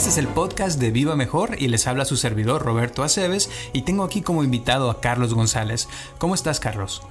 Este es el podcast de Viva Mejor y les habla su servidor Roberto Aceves y tengo aquí como invitado a Carlos González. ¿Cómo estás Carlos?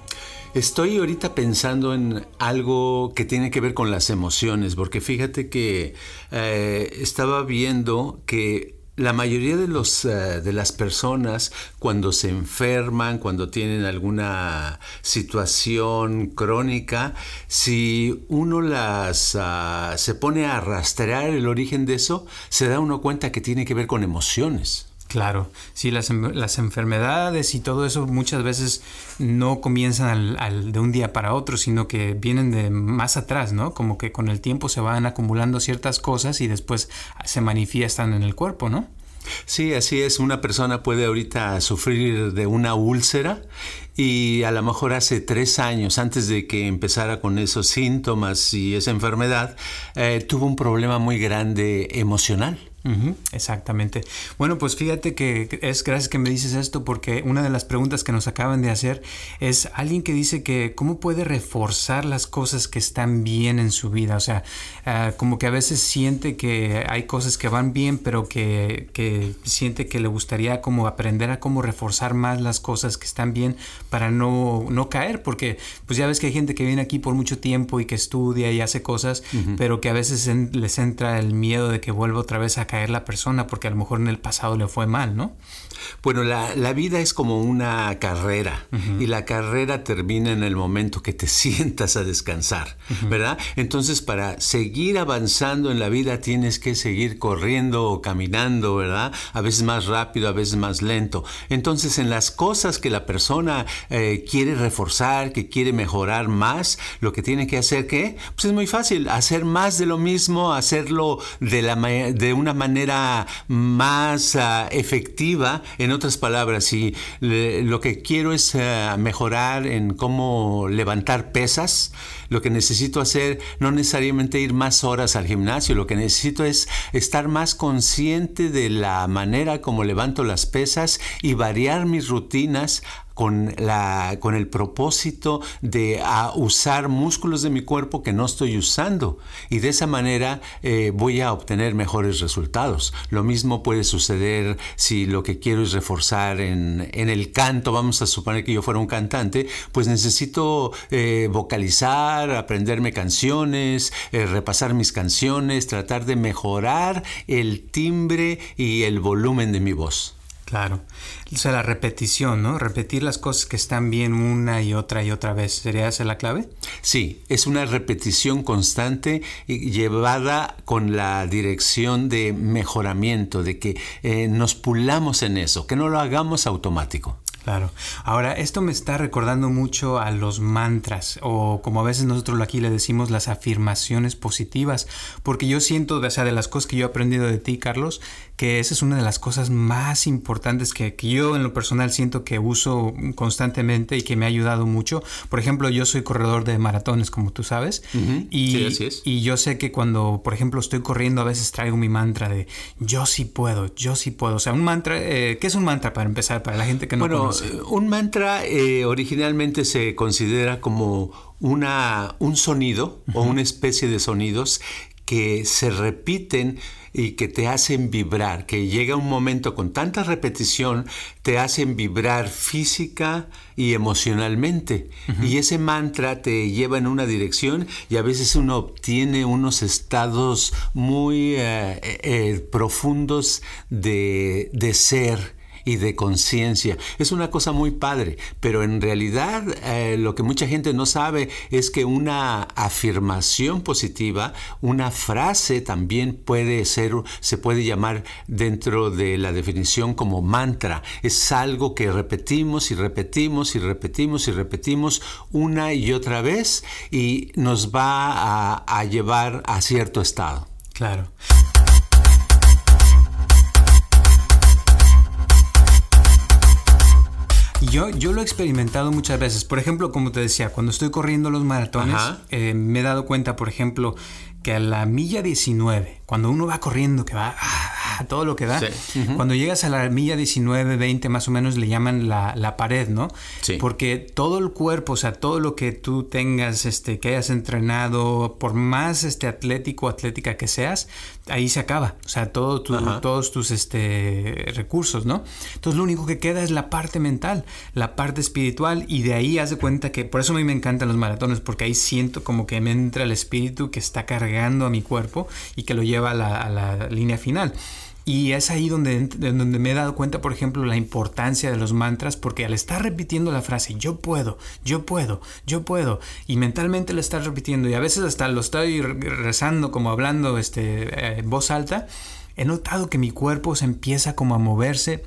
Estoy ahorita pensando en algo que tiene que ver con las emociones, porque fíjate que eh, estaba viendo que la mayoría de, los, eh, de las personas cuando se enferman, cuando tienen alguna situación crónica, si uno las ah, se pone a rastrear el origen de eso, se da uno cuenta que tiene que ver con emociones. Claro, sí, las, las, enfermedades y todo eso muchas veces no comienzan al, de un día para otro, sino que vienen de más atrás, ¿no? Como que con el tiempo se van acumulando ciertas cosas y después se manifiestan en el cuerpo, ¿no? Sí, así es. Una persona puede ahorita sufrir de una úlcera y a lo mejor hace tres años, antes de que empezara con esos síntomas y esa enfermedad, eh, tuvo un problema muy grande emocional exactamente. Bueno, pues fíjate que es gracias que me dices esto porque una de las preguntas que nos acaban de hacer es alguien que dice que cómo puede reforzar las cosas que están bien en su vida. O sea, ah, como que a veces siente que hay cosas que van bien, pero que, que, siente que le gustaría como aprender a cómo reforzar más las cosas que están bien para no, no caer. Porque pues ya ves que hay gente que viene aquí por mucho tiempo y que estudia y hace cosas, pero que a veces les entra el miedo de que vuelva otra vez a caer la persona porque a lo mejor en el pasado le fue mal, ¿no? Bueno, la, vida es como una carrera y la carrera termina en el momento que te sientas a descansar, ¿verdad? Entonces, para seguir avanzando en la vida tienes que seguir corriendo o caminando, ¿verdad? A veces más rápido, a veces más lento. Entonces, en las cosas que la persona eh, quiere reforzar, que quiere mejorar más, lo que tiene que hacer, ¿qué? Pues es muy fácil, hacer más de lo mismo, hacerlo de, la, de una manera más uh, efectiva en otras palabras, si lo que quiero es eh, mejorar en cómo levantar pesas, lo que necesito hacer no necesariamente ir más horas al gimnasio, lo que necesito es estar más consciente de la manera como levanto las pesas y variar mis rutinas con, la, con el propósito de usar músculos de mi cuerpo que no estoy usando. Y de esa manera eh, voy a obtener mejores resultados. Lo mismo puede suceder si lo que quiero es reforzar en, el canto, vamos a suponer que yo fuera un cantante, pues necesito eh, vocalizar, aprenderme canciones, eh, repasar mis canciones, tratar de mejorar el timbre y el volumen de mi voz. Claro. O sea, la repetición, ¿no? Repetir las cosas que están bien una y otra y otra vez. ¿Sería esa la clave? Sí, es una repetición constante y llevada con la dirección de mejoramiento, de que eh, nos pulamos en eso, que no lo hagamos automático. Claro. Ahora, esto me está recordando mucho a los mantras o como a veces nosotros aquí le decimos las afirmaciones positivas, porque yo siento, o sea, de las cosas que yo he aprendido de ti, Carlos, que esa es una de las cosas más importantes que, yo en lo personal siento que uso constantemente y que me ha ayudado mucho. Por ejemplo, yo soy corredor de maratones, como tú sabes, y, y yo sé que cuando, por ejemplo, estoy corriendo, a veces traigo mi mantra de yo sí puedo, yo sí puedo. O sea, un mantra, eh, ¿qué es un mantra para empezar? Para la gente que no conoce. Eh, un mantra eh, originalmente se considera como una, un sonido o una especie de sonidos que se repiten y que te hacen vibrar, que llega un momento con tanta repetición, te hacen vibrar física y emocionalmente. Y ese mantra te lleva en una dirección y a veces uno obtiene unos estados muy eh, eh, profundos de, de ser y de conciencia. Es una cosa muy padre, pero en realidad eh, lo que mucha gente no sabe es que una afirmación positiva, una frase también puede ser, se puede llamar dentro de la definición como mantra. Es algo que repetimos y repetimos y repetimos y repetimos una y otra vez y nos va a, a llevar a cierto estado. Claro. Yo, yo lo he experimentado muchas veces. Por ejemplo, como te decía, cuando estoy corriendo los maratones, eh, me he dado cuenta, por ejemplo, que a la milla 19, cuando uno va corriendo, que va a todo lo que da, cuando llegas a la milla 19, 20 más o menos le llaman la, la pared, ¿no? Sí. Porque todo el cuerpo, o sea, todo lo que tú tengas, este, que hayas entrenado, por más este, atlético atlética que seas, ahí se acaba. O sea, todo todos tus este, recursos, ¿no? Entonces lo único que queda es la parte mental, la parte espiritual y de ahí haz de cuenta que, por eso a mí me encantan los maratones, porque ahí siento como que me entra el espíritu que está cargando a mi cuerpo y que lo lleva a la, línea final. Y es ahí donde, donde me he dado cuenta, por ejemplo, la importancia de los mantras, porque al estar repitiendo la frase, yo puedo, yo puedo, yo puedo, y mentalmente lo estás repitiendo, y a veces hasta lo estoy rezando, como hablando este, eh, voz alta, he notado que mi cuerpo se empieza como a moverse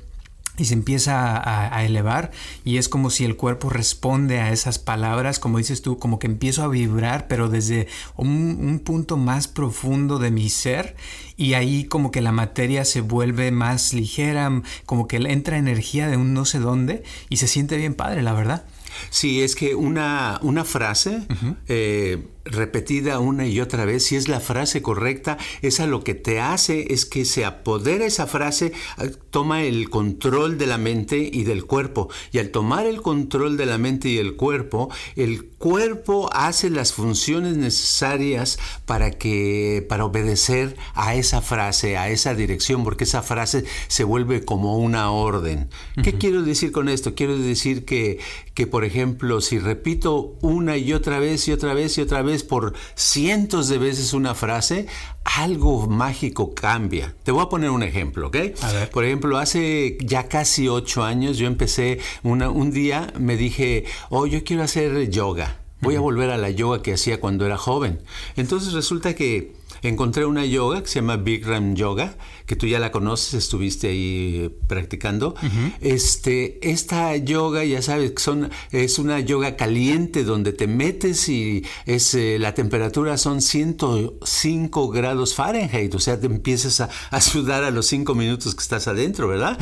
y se empieza a, elevar y es como si el cuerpo responde a esas palabras, como dices tú, como que empiezo a vibrar, pero desde un, punto más profundo de mi ser y ahí como que la materia se vuelve más ligera, como que entra energía de un no sé dónde y se siente bien padre, la verdad. Sí, es que una, una frase repetida una y otra vez, si es la frase correcta, esa lo que te hace es que se apodera esa frase, ah, toma el control de la mente y del cuerpo. Y al tomar el control de la mente y el cuerpo, el cuerpo hace las funciones necesarias para que para obedecer a esa frase, a esa dirección, porque esa frase se vuelve como una orden. ¿Qué quiero decir con esto? Quiero decir que, que, por ejemplo, si repito una y otra vez y otra vez y otra vez, por cientos de veces una frase, algo mágico cambia. Te voy a poner un ejemplo, ¿ok? Por ejemplo, hace ya casi ocho años yo empecé, un día me dije, oh, yo quiero hacer yoga. Voy a volver a la yoga que hacía cuando era joven. Entonces resulta que encontré una yoga que se llama Bikram Yoga, que tú ya la conoces, estuviste ahí practicando. este, esta yoga, ya sabes, son, es una yoga caliente donde te metes y es, eh, la temperatura son 105 grados Fahrenheit, o sea, te empiezas a, sudar a los 5 minutos que estás adentro, ¿verdad?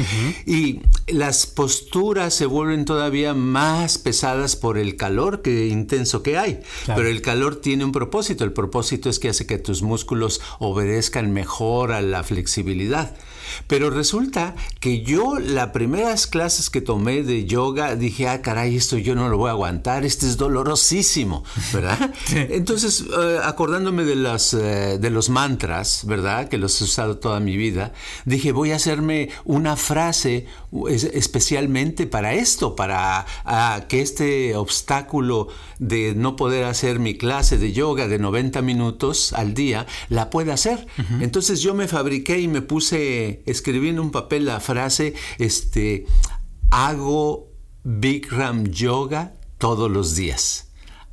Y las posturas se vuelven todavía más pesadas por el calor que, intenso que hay. Pero el calor tiene un propósito, el propósito es que hace que tus músculos obedezcan mejor a la flexibilidad. Pero resulta que yo las primeras clases que tomé de yoga dije, ah, caray, esto yo no lo voy a aguantar, este es dolorosísimo, ¿verdad? Entonces, eh, acordándome de, las, eh, de los mantras, ¿verdad? Que los he usado toda mi vida, dije, voy a hacerme una frase especialmente para esto, para que este obstáculo de no poder hacer mi clase de yoga de 90 minutos al día, la pueda hacer. Entonces yo me fabriqué y me puse escribí en un papel la frase, este, hago Bikram Yoga todos los días.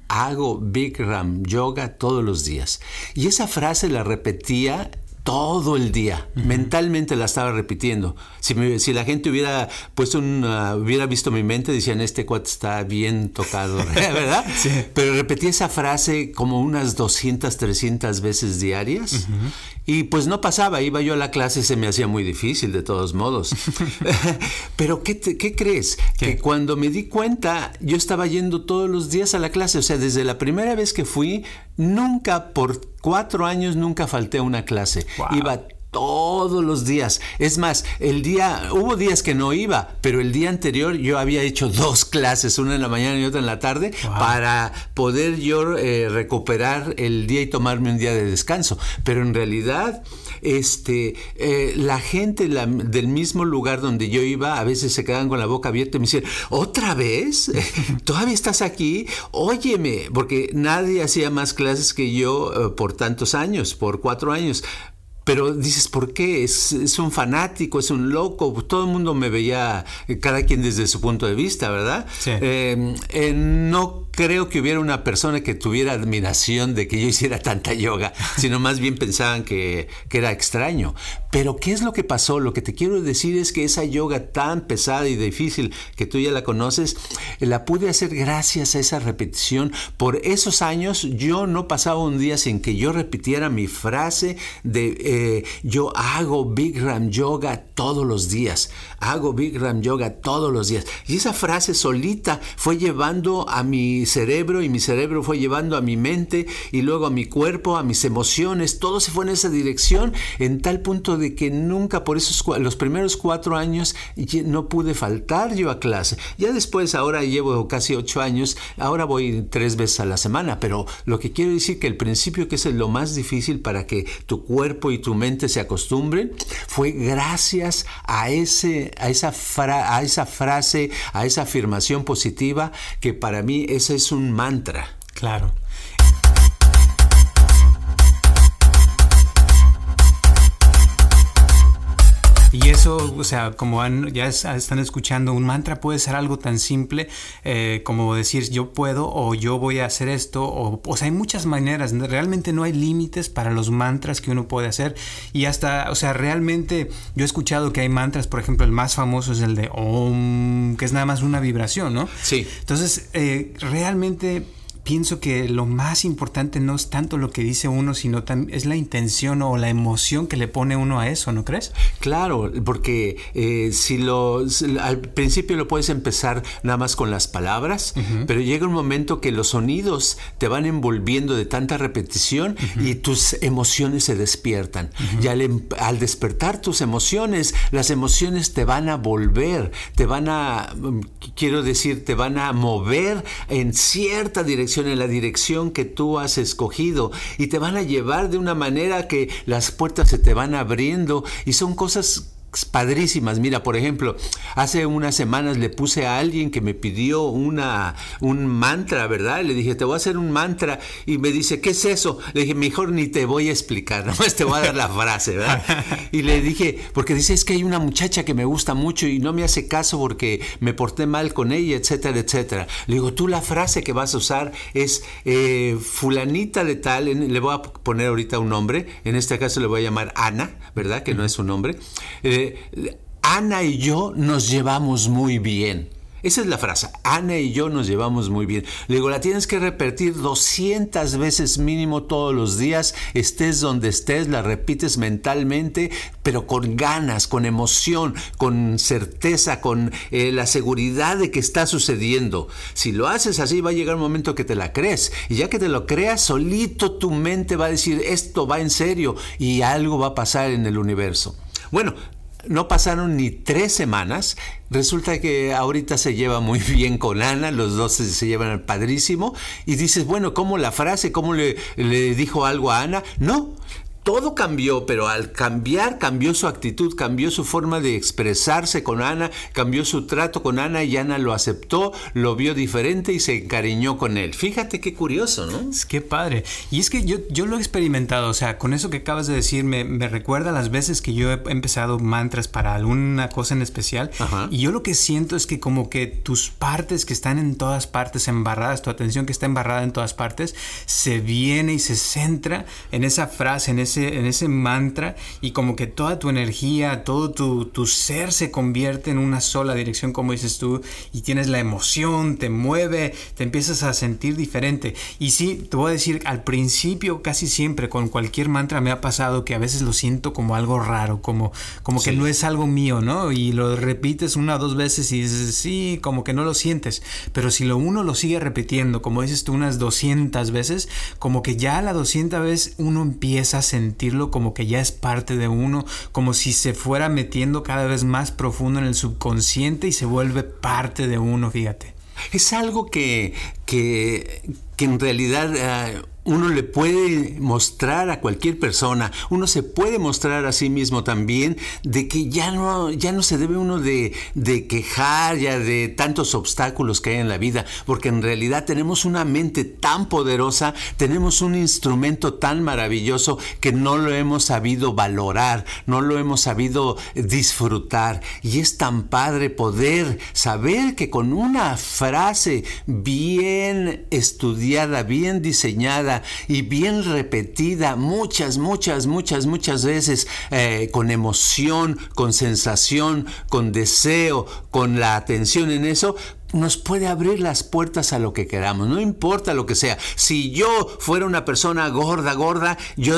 Hago Bikram Yoga todos los días. Y esa frase la repetía todo el día. Mentalmente la estaba repitiendo. Si, si, la gente hubiera puesto un, hubiera visto mi mente, decían, este cuate está bien tocado, ¿verdad? Pero repetí esa frase como unas 200, 300 veces diarias. Y pues no pasaba, iba yo a la clase y se me hacía muy difícil de todos modos. Pero ¿qué, qué crees? Que cuando me di cuenta, yo estaba yendo todos los días a la clase. O sea, desde la primera vez que fui, nunca por cuatro años, nunca falté a una clase. Iba todos los días. Es más, el día, hubo días que no iba, pero el día anterior yo había hecho dos clases, una en la mañana y otra en la tarde, para poder yo eh, recuperar el día y tomarme un día de descanso. Pero en realidad, este, eh, la gente del mismo lugar donde yo iba, a veces se quedaban con la boca abierta y me decían, ¿otra vez? ¿Todavía estás aquí? Óyeme, porque nadie hacía más clases que yo eh, por tantos años, por cuatro años pero dices, ¿por qué? Es, es, un fanático, es un loco. Todo el mundo me veía, eh, cada quien desde su punto de vista, ¿verdad? Sí. Eh, eh, no creo que hubiera una persona que tuviera admiración de que yo hiciera tanta yoga, sino más bien pensaban que, que, era extraño. Pero ¿qué es lo que pasó? Lo que te quiero decir es que esa yoga tan pesada y difícil que tú ya la conoces, la pude hacer gracias a esa repetición. Por esos años yo no pasaba un día sin que yo repitiera mi frase de eh, yo hago Big Ram Yoga todos los días, hago Big Ram Yoga todos los días. Y esa frase solita fue llevando a mi cerebro y mi cerebro fue llevando a mi mente y luego a mi cuerpo, a mis emociones, todo se fue en esa dirección en tal punto de que nunca por esos los primeros cuatro años no pude faltar yo a clase. Ya después, ahora llevo casi ocho años, ahora voy tres veces a la semana, pero lo que quiero decir que el principio que es lo más difícil para que tu cuerpo y tu mente se acostumbren fue gracias a, ese, a, esa, a esa frase, a esa afirmación positiva que para mí ese es un mantra. Claro. Y eso, o sea, como han, ya están escuchando, un mantra puede ser algo tan simple eh, como decir yo puedo o yo voy a hacer esto. O, o sea, hay muchas maneras. Realmente no hay límites para los mantras que uno puede hacer. Y hasta, o sea, realmente yo he escuchado que hay mantras, por ejemplo, el más famoso es el de Om, que es nada más una vibración, ¿no? Sí. Entonces, eh, realmente pienso que lo más importante no es tanto lo que dice uno, sino es la intención o la emoción que le pone uno a eso, ¿no crees? Claro, porque eh, si lo al principio lo puedes empezar nada más con las palabras, uh -huh. pero llega un momento que los sonidos te van envolviendo de tanta repetición uh -huh. y tus emociones se despiertan. Uh -huh. Y al, al, despertar tus emociones, las emociones te van a volver, te van a, quiero decir, te van a mover en cierta dirección en la dirección que tú has escogido y te van a llevar de una manera que las puertas se te van abriendo y son cosas padrísimas. Mira, por ejemplo, hace unas semanas le puse a alguien que me pidió una, un mantra, ¿verdad? Le dije, te voy a hacer un mantra. Y me dice, ¿qué es eso? Le dije, mejor ni te voy a explicar, nomás te voy a dar la frase, ¿verdad? Y le dije, porque dice, es que hay una muchacha que me gusta mucho y no me hace caso porque me porté mal con ella, etcétera, etcétera. Le digo, tú la frase que vas a usar es eh, fulanita de tal, le voy a poner ahorita un nombre, en este caso le voy a llamar Ana, ¿verdad? Que no es su nombre. Eh, Ana y yo nos llevamos muy bien. Esa es la frase. Ana y yo nos llevamos muy bien. Le digo, la tienes que repetir 200 veces mínimo todos los días. Estés donde estés, la repites mentalmente, pero con ganas, con emoción, con certeza, con eh, la seguridad de que está sucediendo. Si lo haces así, va a llegar un momento que te la crees. Y ya que te lo creas, solito tu mente va a decir, esto va en serio y algo va a pasar en el universo. Bueno, no pasaron ni tres semanas. Resulta que ahorita se lleva muy bien con Ana, los dos se, llevan al padrísimo. Y dices, bueno, ¿cómo la frase? ¿Cómo le, le dijo algo a Ana? No, todo cambió, pero al cambiar cambió su actitud, cambió su forma de expresarse con Ana, cambió su trato con Ana y Ana lo aceptó, lo vio diferente y se encariñó con él. Fíjate qué curioso, ¿no? Es que padre. Y es que yo, yo lo he experimentado, o sea, con eso que acabas de decir me, me recuerda las veces que yo he empezado mantras para alguna cosa en especial Ajá. y yo lo que siento es que como que tus partes que están en todas partes embarradas, tu atención que está embarrada en todas partes, se viene y se centra en esa frase, en ese en ese mantra y como que toda tu energía, todo tu, tu, ser se convierte en una sola dirección, como dices tú, y tienes la emoción, te mueve, te empiezas a sentir diferente. Y sí, te voy a decir, al principio casi siempre con cualquier mantra me ha pasado que a veces lo siento como algo raro, como, como sí. que no es algo mío, ¿no? Y lo repites una o dos veces y dices, sí, como que no lo sientes. Pero si lo uno lo sigue repitiendo, como dices tú, unas 200 veces, como que ya a la 200 vez uno empieza a sentir sentirlo como que ya es parte de uno, como si se fuera metiendo cada vez más profundo en el subconsciente y se vuelve parte de uno, fíjate. Es algo que que, que en realidad eh, uno le puede mostrar a cualquier persona, uno se puede mostrar a sí mismo también de que ya no, ya no se debe uno de, de, quejar ya de tantos obstáculos que hay en la vida, porque en realidad tenemos una mente tan poderosa, tenemos un instrumento tan maravilloso que no lo hemos sabido valorar, no lo hemos sabido disfrutar. Y es tan padre poder saber que con una frase bien estudiada, bien diseñada, y bien repetida muchas, muchas, muchas, muchas veces eh, con emoción, con sensación, con deseo, con la atención en eso, nos puede abrir las puertas a lo que queramos, no importa lo que sea. Si yo fuera una persona gorda, gorda, yo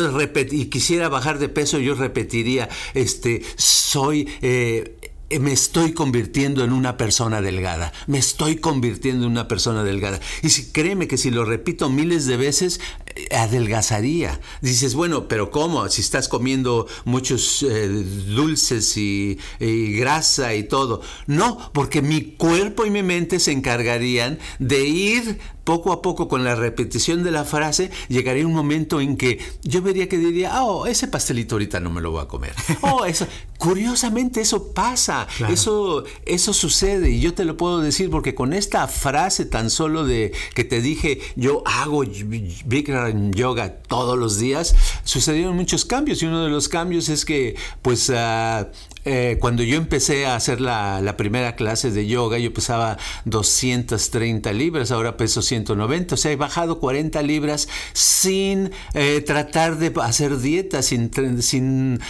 y quisiera bajar de peso, yo repetiría, este, soy eh, me estoy convirtiendo en una persona delgada, me estoy convirtiendo en una persona delgada. Y si créeme que si lo repito miles de veces, eh, adelgazaría. Dices, bueno, pero ¿cómo? Si estás comiendo muchos eh, dulces y, y, grasa y todo. No, porque mi cuerpo y mi mente se encargarían de ir poco a poco con la repetición de la frase, llegaría un momento en que yo vería que diría, oh, ese pastelito ahorita no me lo voy a comer. Oh, eso. Curiosamente eso pasa, eso, eso sucede y yo te lo puedo decir porque con esta frase tan solo de que te dije, yo hago Bikram yoga todos los días, sucedieron muchos cambios y uno de los cambios es que pues uh, eh, cuando yo empecé a hacer la, primera clase de yoga, yo pesaba 230 libras, ahora peso 190, o sea, he bajado 40 libras sin eh, tratar de hacer dieta, sin, sin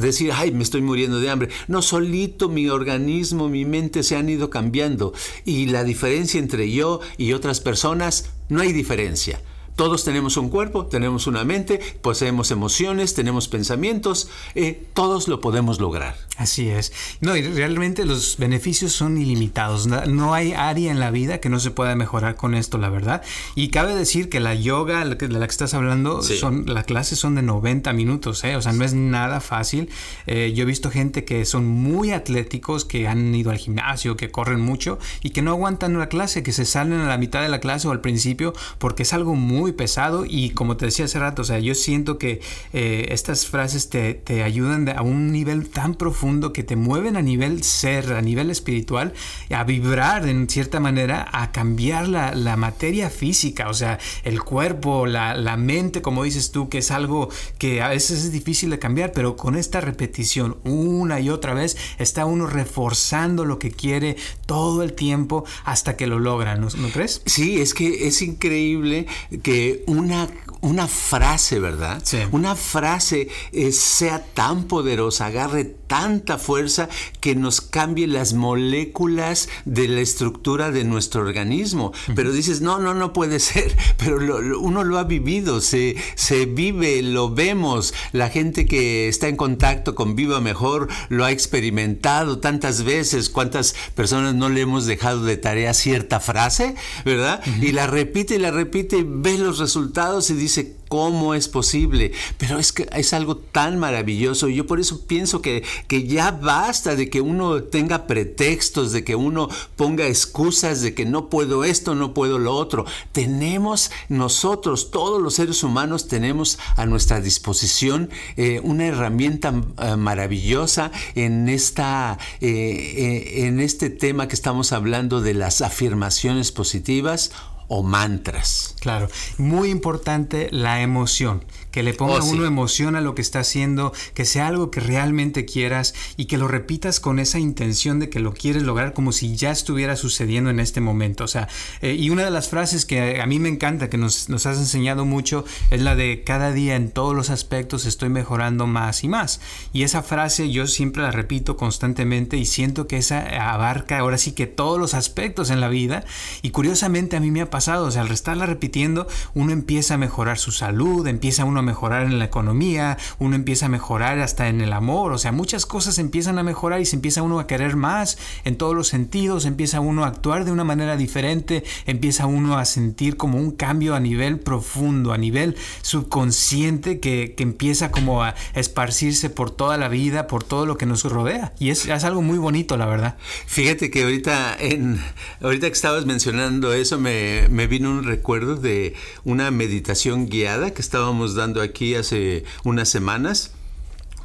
decir, ay, me estoy muriendo de hambre. No, solito mi organismo, mi mente se han ido cambiando. Y la diferencia entre yo y otras personas, no hay diferencia. Todos tenemos un cuerpo, tenemos una mente, poseemos emociones, tenemos pensamientos, eh, todos lo podemos lograr. Así es. No, y realmente los beneficios son ilimitados. No hay área en la vida que no se pueda mejorar con esto, la verdad. Y cabe decir que la yoga de la que estás hablando, son, las clases son de 90 minutos, ¿eh? o sea, no es nada fácil. Eh, yo he visto gente que son muy atléticos, que han ido al gimnasio, que corren mucho y que no aguantan una clase, que se salen a la mitad de la clase o al principio porque es algo muy pesado y como te decía hace rato, o sea, yo siento que eh, estas frases te, te, ayudan a un nivel tan profundo que te mueven a nivel ser, a nivel espiritual, a vibrar en cierta manera, a cambiar la, la materia física, o sea, el cuerpo, la, la, mente, como dices tú, que es algo que a veces es difícil de cambiar, pero con esta repetición una y otra vez está uno reforzando lo que quiere todo el tiempo hasta que lo logra, ¿no, ¿no crees? Sí, es que es increíble que una, una frase, ¿verdad? Una frase eh, sea tan poderosa, agarre tanta fuerza que nos cambie las moléculas de la estructura de nuestro organismo. Pero dices, no, no, no puede ser. Pero uno lo ha vivido, se, se vive, lo vemos. La gente que está en contacto con Viva Mejor lo ha experimentado tantas veces. ¿Cuántas personas no le hemos dejado de tarea cierta frase, verdad? Y la repite y la repite y ve los resultados y dice, ¿Cómo es posible? Pero es que es algo tan maravilloso. Yo por eso pienso que, que ya basta de que uno tenga pretextos, de que uno ponga excusas de que no puedo esto, no puedo lo otro. Tenemos nosotros, todos los seres humanos, tenemos a nuestra disposición eh, una herramienta eh, maravillosa en, esta, eh, en este tema que estamos hablando de las afirmaciones positivas o mantras. Claro, muy importante la emoción que le ponga oh, uno emoción a lo que está haciendo, que sea algo que realmente quieras y que lo repitas con esa intención de que lo quieres lograr como si ya estuviera sucediendo en este momento. O sea, eh, y una de las frases que a mí me encanta, que nos, nos has enseñado mucho, es la de cada día en todos los aspectos estoy mejorando más y más. Y esa frase yo siempre la repito constantemente y siento que esa abarca ahora sí que todos los aspectos en la vida. Y curiosamente a mí me ha pasado, o sea, al estarla repitiendo, uno empieza a mejorar su salud, empieza uno a mejorar en la economía, uno empieza a mejorar hasta en el amor, o sea, muchas cosas empiezan a mejorar y se empieza uno a querer más en todos los sentidos, empieza uno a actuar de una manera diferente, empieza uno a sentir como un cambio a nivel profundo, a nivel subconsciente que, que empieza como a esparcirse por toda la vida, por todo lo que nos rodea. Y es, es algo muy bonito, la verdad. Fíjate que ahorita, en, ahorita que estabas mencionando eso, me, me, vino un recuerdo de una meditación guiada que estábamos dando aquí hace unas semanas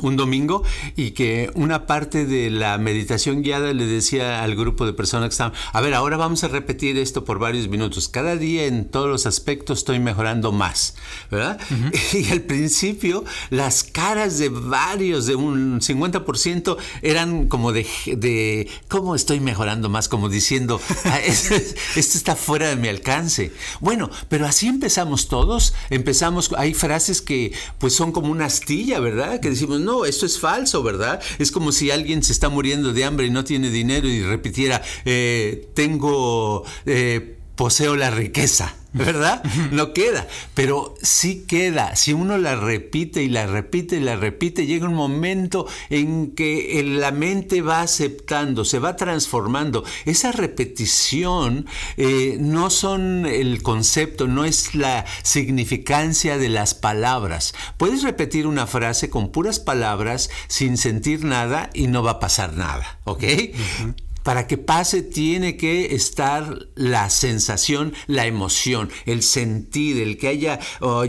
un domingo y que una parte de la meditación guiada le decía al grupo de personas que estaban, a ver, ahora vamos a repetir esto por varios minutos. Cada día en todos los aspectos estoy mejorando más, ¿verdad? Y al principio las caras de varios, de un 50%, eran como de, de ¿cómo estoy mejorando más? Como diciendo, ah, esto está fuera de mi alcance. Bueno, pero así empezamos todos, empezamos, hay frases que pues son como una astilla, ¿verdad? Que decimos, no, no, esto es falso, ¿verdad? Es como si alguien se está muriendo de hambre y no tiene dinero y repitiera, eh, tengo, eh, poseo la riqueza. ¿verdad? No queda, pero sí queda. Si uno la repite y la repite y la repite, llega un momento en que la mente va aceptando, se va transformando. Esa repetición eh, no son el concepto, no es la significancia de las palabras. Puedes repetir una frase con puras palabras sin sentir nada y no va a pasar nada, ¿ok? Para que pase tiene que estar la sensación, la emoción, el sentir, el que haya,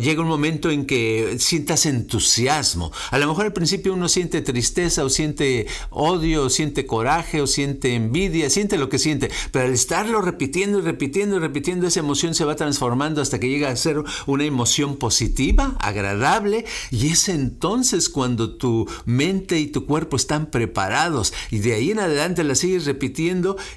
llega un momento en que sientas entusiasmo. A lo mejor al principio uno siente tristeza o siente odio o siente coraje o siente envidia, siente lo que siente, pero al estarlo repitiendo y repitiendo y repitiendo, esa emoción se va transformando hasta que llega a ser una emoción positiva, agradable, y es entonces cuando tu mente y tu cuerpo están preparados y de ahí en adelante la sigues repitiendo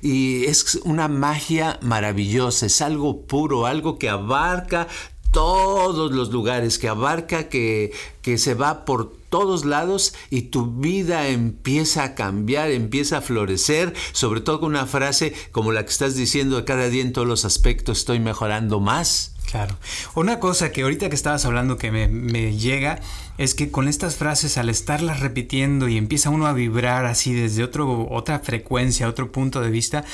y es una magia maravillosa, es algo puro, algo que abarca todos los lugares, que abarca, que, que se va por todos lados y tu vida empieza a cambiar, empieza a florecer, sobre todo con una frase como la que estás diciendo cada día en todos los aspectos estoy mejorando más. Claro. Una cosa que ahorita que estabas hablando que me, llega es que con estas frases al estarlas repitiendo y empieza uno a vibrar así desde otro, otra frecuencia, otro punto de vista,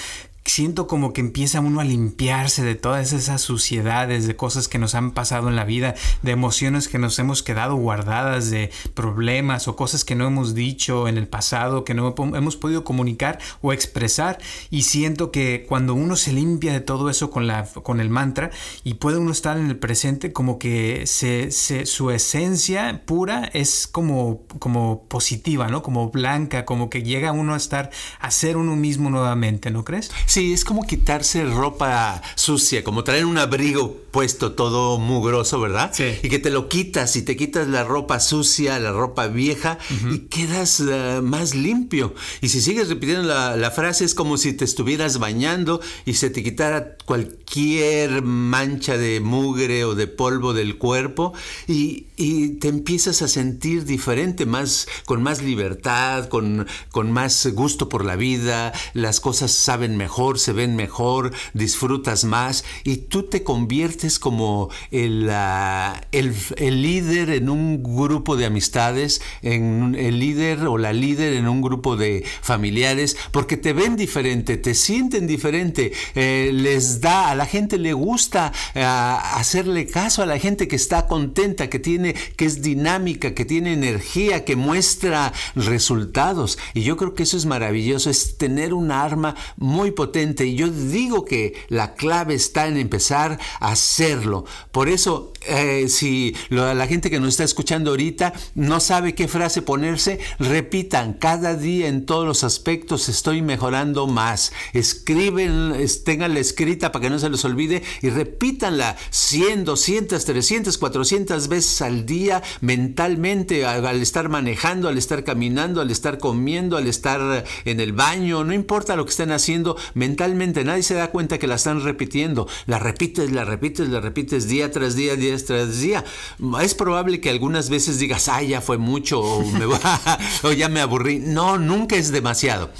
siento como que empieza uno a limpiarse de todas esas suciedades, de cosas que nos han pasado en la vida, de emociones que nos hemos quedado guardadas, de problemas o cosas que no hemos dicho en el pasado, que no hemos podido comunicar o expresar. Y siento que cuando uno se limpia de todo eso con, la, con el mantra y puede uno estar en el presente, como que se, su esencia pura es como, como positiva, ¿no? Como blanca, como que llega uno a estar a ser uno mismo nuevamente, ¿no crees? Sí, es como quitarse ropa sucia, como traer un abrigo puesto todo mugroso, ¿verdad? Sí. Y que te lo quitas y te quitas la ropa sucia, la ropa vieja y quedas eh, más limpio. Y si sigues repitiendo la, frase es como si te estuvieras bañando y se te quitara cualquier mancha de mugre o de polvo del cuerpo y, te empiezas a sentir diferente, más, con más libertad, con, con más gusto por la vida, las cosas saben mejor se ven mejor, disfrutas más y tú te conviertes como el, ah, el, líder en un grupo de amistades, en el líder o la líder en un grupo de familiares, porque te ven diferente, te sienten diferente, eh, les da, a la gente le gusta ah, hacerle caso a la gente que está contenta, que tiene, que es dinámica, que tiene energía, que muestra resultados. Y yo creo que eso es maravilloso, es tener un arma muy potente y yo digo que la clave está en empezar a hacerlo. Por eso, eh, si la gente que nos está escuchando ahorita no sabe qué frase ponerse, repitan cada día en todos los aspectos estoy mejorando más. Escriben, tenganla escrita para que no se les olvide y repítanla 100, 200, 300, 400 veces al día mentalmente al estar manejando, al estar caminando, al estar comiendo, al estar en el baño, no importa lo que estén haciendo, mentalmente nadie se da cuenta que la están repitiendo. La repites, la repites, la repites día tras día, día tras día. Es probable que algunas veces digas, ay, ya fue mucho, o, me o ya me aburrí. No, nunca es demasiado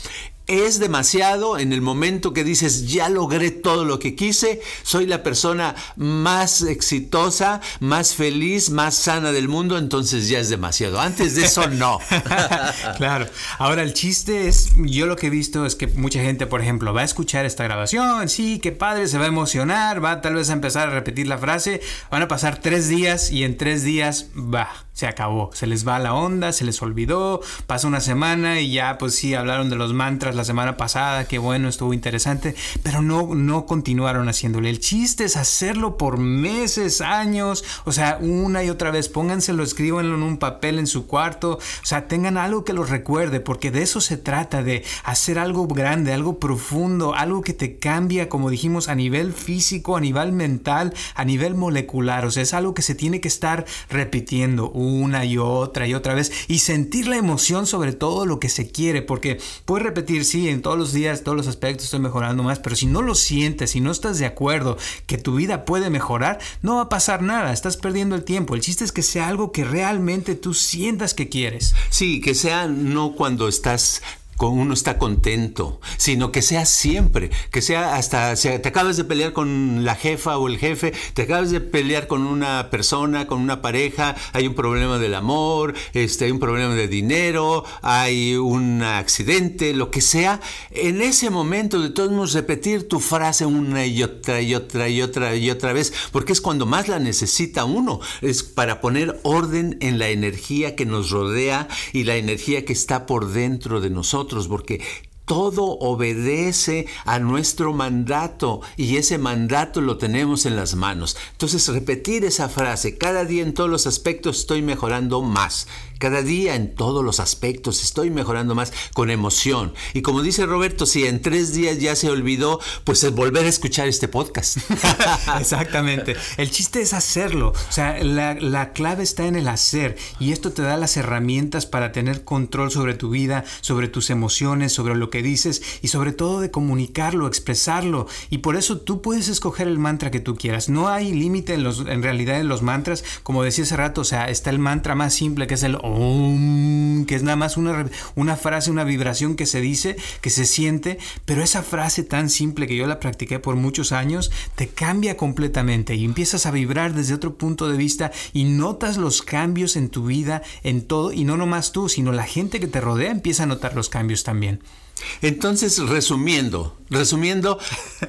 es demasiado en el momento que dices, ya logré todo lo que quise, soy la persona más exitosa, más feliz, más sana del mundo, entonces ya es demasiado. Antes de eso, no. claro. Ahora, el chiste es, yo lo que he visto es que mucha gente, por ejemplo, va a escuchar esta grabación, sí, qué padre, se va a emocionar, va tal vez a empezar a repetir la frase, van a pasar tres días y en tres días, va se acabó, se les va la onda, se les olvidó, pasa una semana y ya pues sí hablaron de los mantras la semana pasada, qué bueno, estuvo interesante, pero no, no continuaron haciéndole. El chiste es hacerlo por meses, años, o sea, una y otra vez, pónganselo, escríbanlo en un papel en su cuarto, o sea, tengan algo que los recuerde, porque de eso se trata, de hacer algo grande, algo profundo, algo que te cambia, como dijimos, a nivel físico, a nivel mental, a nivel molecular, o sea, es algo que se tiene que estar repitiendo una y otra y otra vez y sentir la emoción sobre todo lo que se quiere, porque puedes repetir, sí, en todos los días, todos los aspectos estoy mejorando más, pero si no lo sientes, si no estás de acuerdo que tu vida puede mejorar, no va a pasar nada, estás perdiendo el tiempo. El chiste es que sea algo que realmente tú sientas que quieres. Sí, que sea no cuando estás uno está contento, sino que sea siempre, que sea hasta, si te acabas de pelear con la jefa o el jefe, te acabas de pelear con una persona, con una pareja, hay un problema del amor, este, hay un problema de dinero, hay un accidente, lo que sea, en ese momento de todos modos repetir tu frase una y otra y otra y otra y otra vez, porque es cuando más la necesita uno, es para poner orden en la energía que nos rodea y la energía que está por dentro de nosotros porque todo obedece a nuestro mandato y ese mandato lo tenemos en las manos. Entonces repetir esa frase, cada día en todos los aspectos estoy mejorando más. Cada día en todos los aspectos estoy mejorando más con emoción. Y como dice Roberto, si en tres días ya se olvidó, pues es volver a escuchar este podcast. Exactamente. El chiste es hacerlo. O sea, la, la clave está en el hacer. Y esto te da las herramientas para tener control sobre tu vida, sobre tus emociones, sobre lo que dices y sobre todo de comunicarlo, expresarlo. Y por eso tú puedes escoger el mantra que tú quieras. No hay límite en, los, en realidad en los mantras. Como decía hace rato, o sea, está el mantra más simple que es el que es nada más una, una frase, una vibración que se dice, que se siente, pero esa frase tan simple que yo la practiqué por muchos años, te cambia completamente y empiezas a vibrar desde otro punto de vista y notas los cambios en tu vida, en todo, y no nomás tú, sino la gente que te rodea empieza a notar los cambios también. Entonces, resumiendo, resumiendo,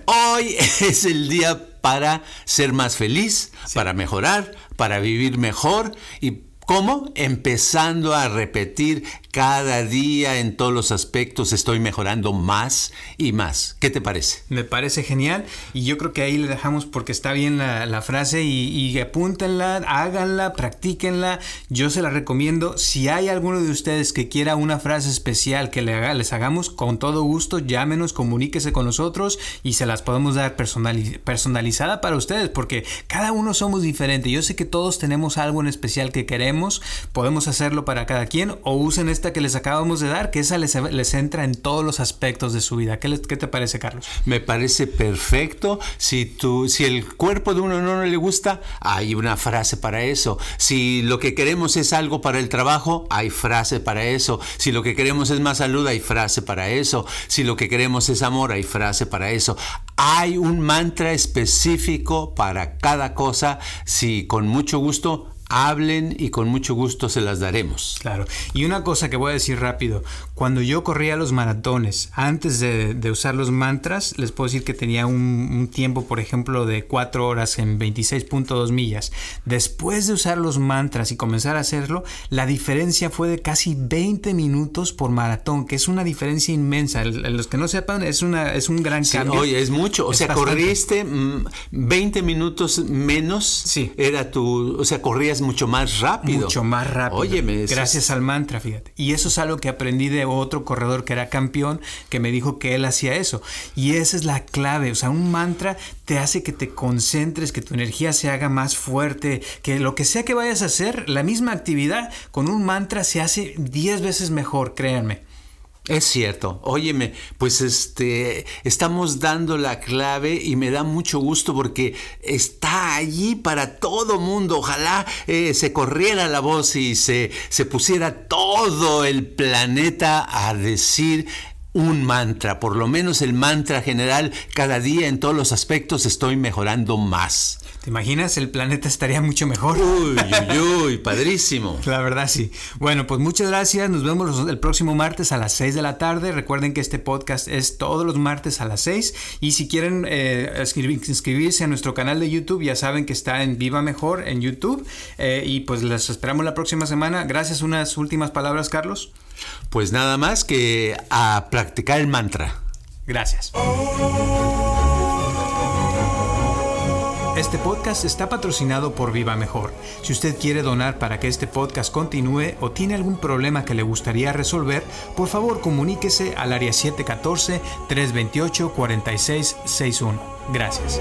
hoy es el día para ser más feliz, para mejorar, para vivir mejor y ¿Cómo? Empezando a repetir cada día en todos los aspectos estoy mejorando más y más. ¿Qué te parece? Me parece genial y yo creo que ahí le dejamos porque está bien la, frase y, apúntenla, háganla, practíquenla. Yo se la recomiendo. Si hay alguno de ustedes que quiera una frase especial que le haga, les hagamos con todo gusto, llámenos, comuníquese con nosotros y se las podemos dar personalizada para ustedes porque cada uno somos diferentes. Yo sé que todos tenemos algo en especial que queremos, podemos hacerlo para cada quien o usen este que les acabamos de dar, que esa les, entra en todos los aspectos de su vida. ¿Qué, ¿Qué, te parece, Carlos? Me parece perfecto. Si, tú, si el cuerpo de uno no le gusta, hay una frase para eso. Si lo que queremos es algo para el trabajo, hay frase para eso. Si lo que queremos es más salud, hay frase para eso. Si lo que queremos es amor, hay frase para eso. Hay un mantra específico para cada cosa. Si con mucho gusto hablen y con mucho gusto se las daremos. Claro. Y una cosa que voy a decir rápido, cuando yo corría los maratones, antes de, usar los mantras, les puedo decir que tenía un, tiempo, por ejemplo, de 4 horas en 26.2 millas. Después de usar los mantras y comenzar a hacerlo, la diferencia fue de casi 20 minutos por maratón, que es una diferencia inmensa. Los que no sepan, es, una, es un gran cambio. Oye, es mucho. O sea, corriste 20 mm, minutos menos. Sí. Era tu, o sea, corrías mucho más rápido. Mucho más rápido. Óyeme. Gracias al mantra, fíjate. Y eso es algo que aprendí de otro corredor que era campeón, que me dijo que él hacía eso. Y esa es la clave. O sea, un mantra te hace que te concentres, que tu energía se haga más fuerte, que lo que sea que vayas a hacer, la misma actividad con un mantra se hace 10 veces mejor, créanme. Es cierto. Óyeme, pues este estamos dando la clave y me da mucho gusto porque está allí para todo mundo. Ojalá eh, se corriera la voz y se, se pusiera todo el planeta a decir un mantra, por lo menos el mantra general, cada día en todos los aspectos estoy mejorando más. ¿Te imaginas? El planeta estaría mucho mejor. Uy, uy, uy, padrísimo. La verdad sí. Bueno, pues muchas gracias. Nos vemos el próximo martes a las 6 de la tarde. Recuerden que este podcast es todos los martes a las 6. Y si quieren eh, inscribirse a nuestro canal de YouTube, ya saben que está en Viva Mejor en YouTube. Eh, y pues les esperamos la próxima semana. Gracias. Unas últimas palabras, Carlos. Pues nada más que a practicar el mantra. Gracias. Este podcast está patrocinado por Viva Mejor. Si usted quiere donar para que este podcast continúe o tiene algún problema que le gustaría resolver, por favor comuníquese al área 714-328-4661. Gracias.